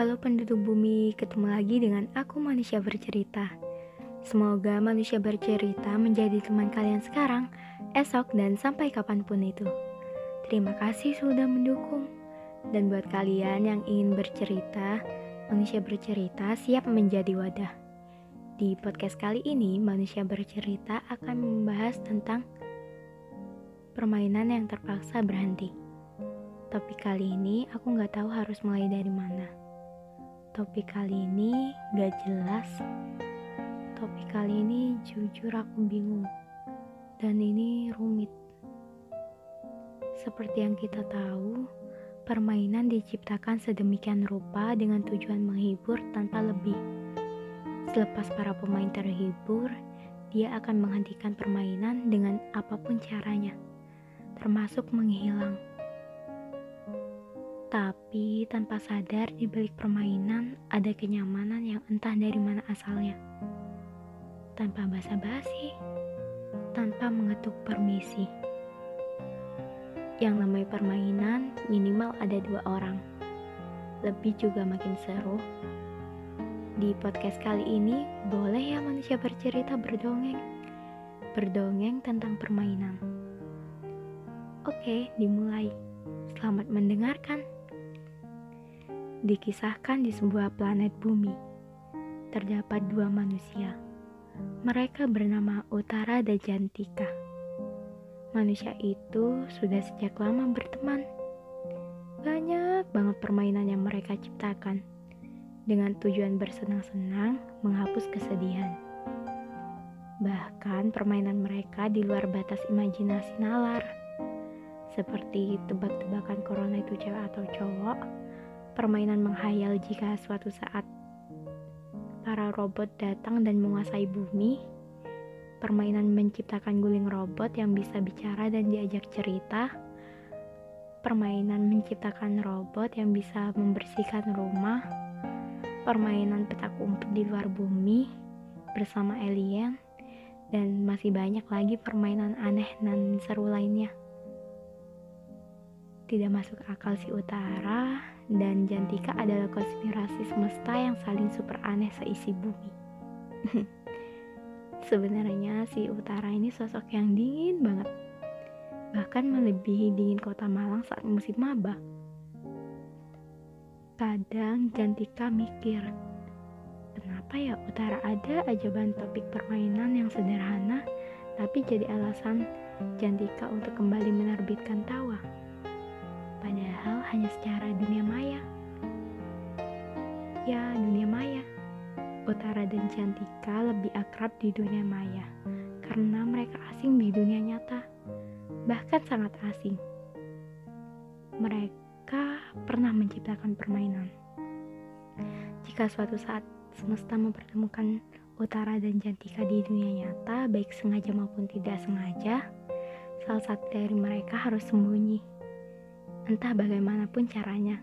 Halo penduduk bumi, ketemu lagi dengan aku manusia bercerita. Semoga manusia bercerita menjadi teman kalian sekarang, esok, dan sampai kapan pun itu. Terima kasih sudah mendukung. Dan buat kalian yang ingin bercerita, manusia bercerita siap menjadi wadah. Di podcast kali ini, manusia bercerita akan membahas tentang permainan yang terpaksa berhenti. Topik kali ini aku nggak tahu harus mulai dari mana. Topik kali ini gak jelas. Topik kali ini jujur aku bingung. Dan ini rumit. Seperti yang kita tahu, permainan diciptakan sedemikian rupa dengan tujuan menghibur tanpa lebih. Selepas para pemain terhibur, dia akan menghentikan permainan dengan apa pun caranya, termasuk menghilang. Tapi tanpa sadar di balik permainan ada kenyamanan yang entah dari mana asalnya. Tanpa basa-basi, tanpa mengetuk permisi. Yang namanya permainan minimal ada dua orang. Lebih juga makin seru. Di podcast kali ini boleh ya manusia bercerita berdongeng. Berdongeng tentang permainan. Oke, dimulai. Selamat mendengarkan. Dikisahkan di sebuah planet bumi, terdapat dua manusia. Mereka bernama Utara dan Jantika. Manusia itu sudah sejak lama berteman. Banyak banget permainan yang mereka ciptakan dengan tujuan bersenang-senang menghapus kesedihan. Bahkan permainan mereka di luar batas imajinasi nalar. Seperti tebak-tebakan corona itu cewek atau cowok, permainan menghayal jika suatu saat para robot datang dan menguasai bumi, permainan menciptakan guling robot yang bisa bicara dan diajak cerita, permainan menciptakan robot yang bisa membersihkan rumah, permainan petak umpet di luar bumi bersama alien, dan masih banyak lagi permainan aneh dan seru lainnya. Tidak masuk akal si utara, dan Jantika adalah konspirasi semesta yang saling super aneh seisi bumi. Sebenarnya si Utara ini sosok yang dingin banget. Bahkan melebihi dingin kota Malang saat musim maba. Kadang Jantika mikir, kenapa ya Utara ada aja bahan topik permainan yang sederhana, tapi jadi alasan Jantika untuk kembali menerbitkan tawa padahal hanya secara dunia maya. Ya, dunia maya. Utara dan Cantika lebih akrab di dunia maya karena mereka asing di dunia nyata, bahkan sangat asing. Mereka pernah menciptakan permainan. Jika suatu saat semesta mempertemukan Utara dan Jantika di dunia nyata, baik sengaja maupun tidak sengaja, salah satu dari mereka harus sembunyi Entah bagaimanapun caranya,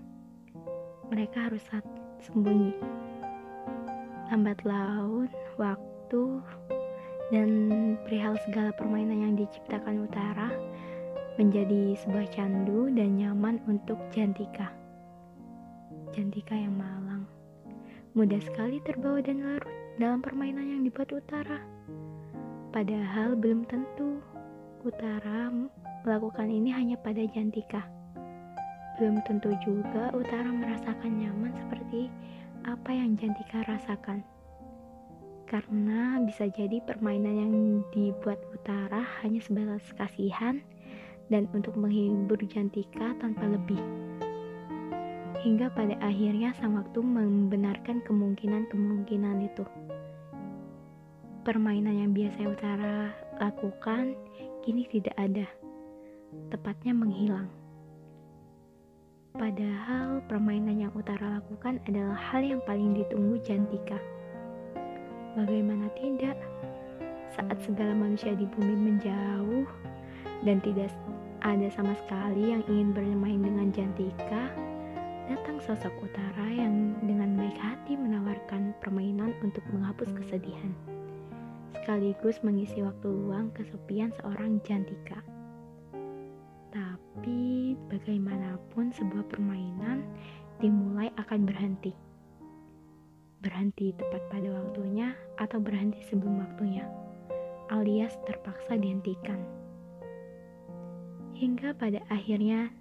mereka harus sembunyi. Lambat laun, waktu, dan perihal segala permainan yang diciptakan Utara menjadi sebuah candu dan nyaman untuk Jantika. Jantika yang malang, mudah sekali terbawa dan larut dalam permainan yang dibuat Utara. Padahal belum tentu Utara melakukan ini hanya pada Jantika. Belum tentu juga Utara merasakan nyaman seperti apa yang Jantika rasakan. Karena bisa jadi permainan yang dibuat Utara hanya sebatas kasihan dan untuk menghibur Jantika tanpa lebih. Hingga pada akhirnya sang waktu membenarkan kemungkinan-kemungkinan itu. Permainan yang biasa Utara lakukan kini tidak ada. Tepatnya menghilang. Padahal permainan yang Utara lakukan adalah hal yang paling ditunggu Jantika. Bagaimana tidak? Saat segala manusia di bumi menjauh dan tidak ada sama sekali yang ingin bermain dengan Jantika, datang sosok Utara yang dengan baik hati menawarkan permainan untuk menghapus kesedihan, sekaligus mengisi waktu luang kesepian seorang Jantika. Tapi bagaimanapun sebuah permainan dimulai akan berhenti. berhenti tepat pada waktunya atau berhenti sebelum waktunya, alias terpaksa dihentikan. Hingga pada akhirnya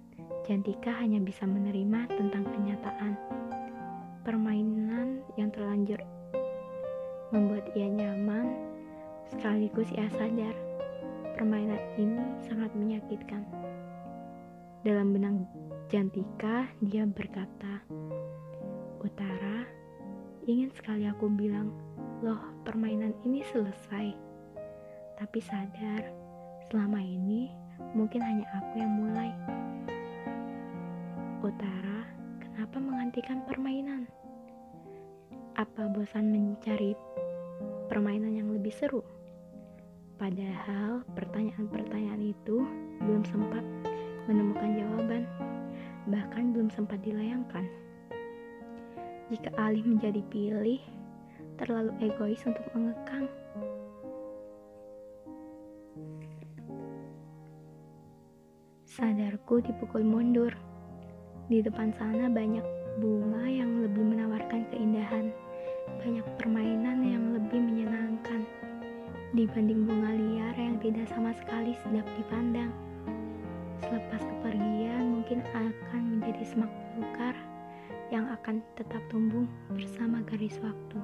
Jantika hanya bisa menerima tentang kenyataan permainan yang terlanjur membuat ia nyaman sekaligus ia sadar permainan ini sangat menyakitkan. Dalam benang Jantika, dia berkata, Utara, ingin sekali aku bilang, loh permainan ini selesai. Tapi sadar, selama ini mungkin hanya aku yang mulai. Utara, kenapa menghentikan permainan? Apa bosan mencari permainan yang lebih seru? Padahal pertanyaan-pertanyaan itu belum sempat menemukan jawaban, bahkan belum sempat dilayangkan. Jika alih menjadi pilih, terlalu egois untuk mengekang. Sadarku dipukul mundur di depan sana banyak bunga yang lebih menawarkan keindahan, banyak permainan yang lebih menyenangkan dibanding bunga liar yang tidak sama sekali sedap dipandang. Selepas kepergian mungkin akan menjadi semak belukar yang akan tetap tumbuh bersama garis waktu.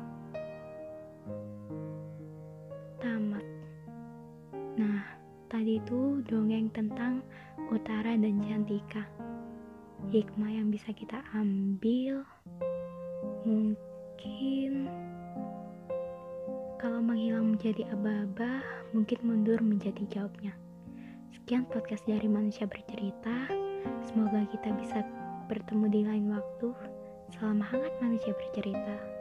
Tamat. Nah, tadi itu dongeng tentang Utara dan Jantika hikmah yang bisa kita ambil mungkin kalau menghilang menjadi aba-aba mungkin mundur menjadi jawabnya sekian podcast dari manusia bercerita. Semoga kita bisa bertemu di lain waktu. Selama hangat manusia bercerita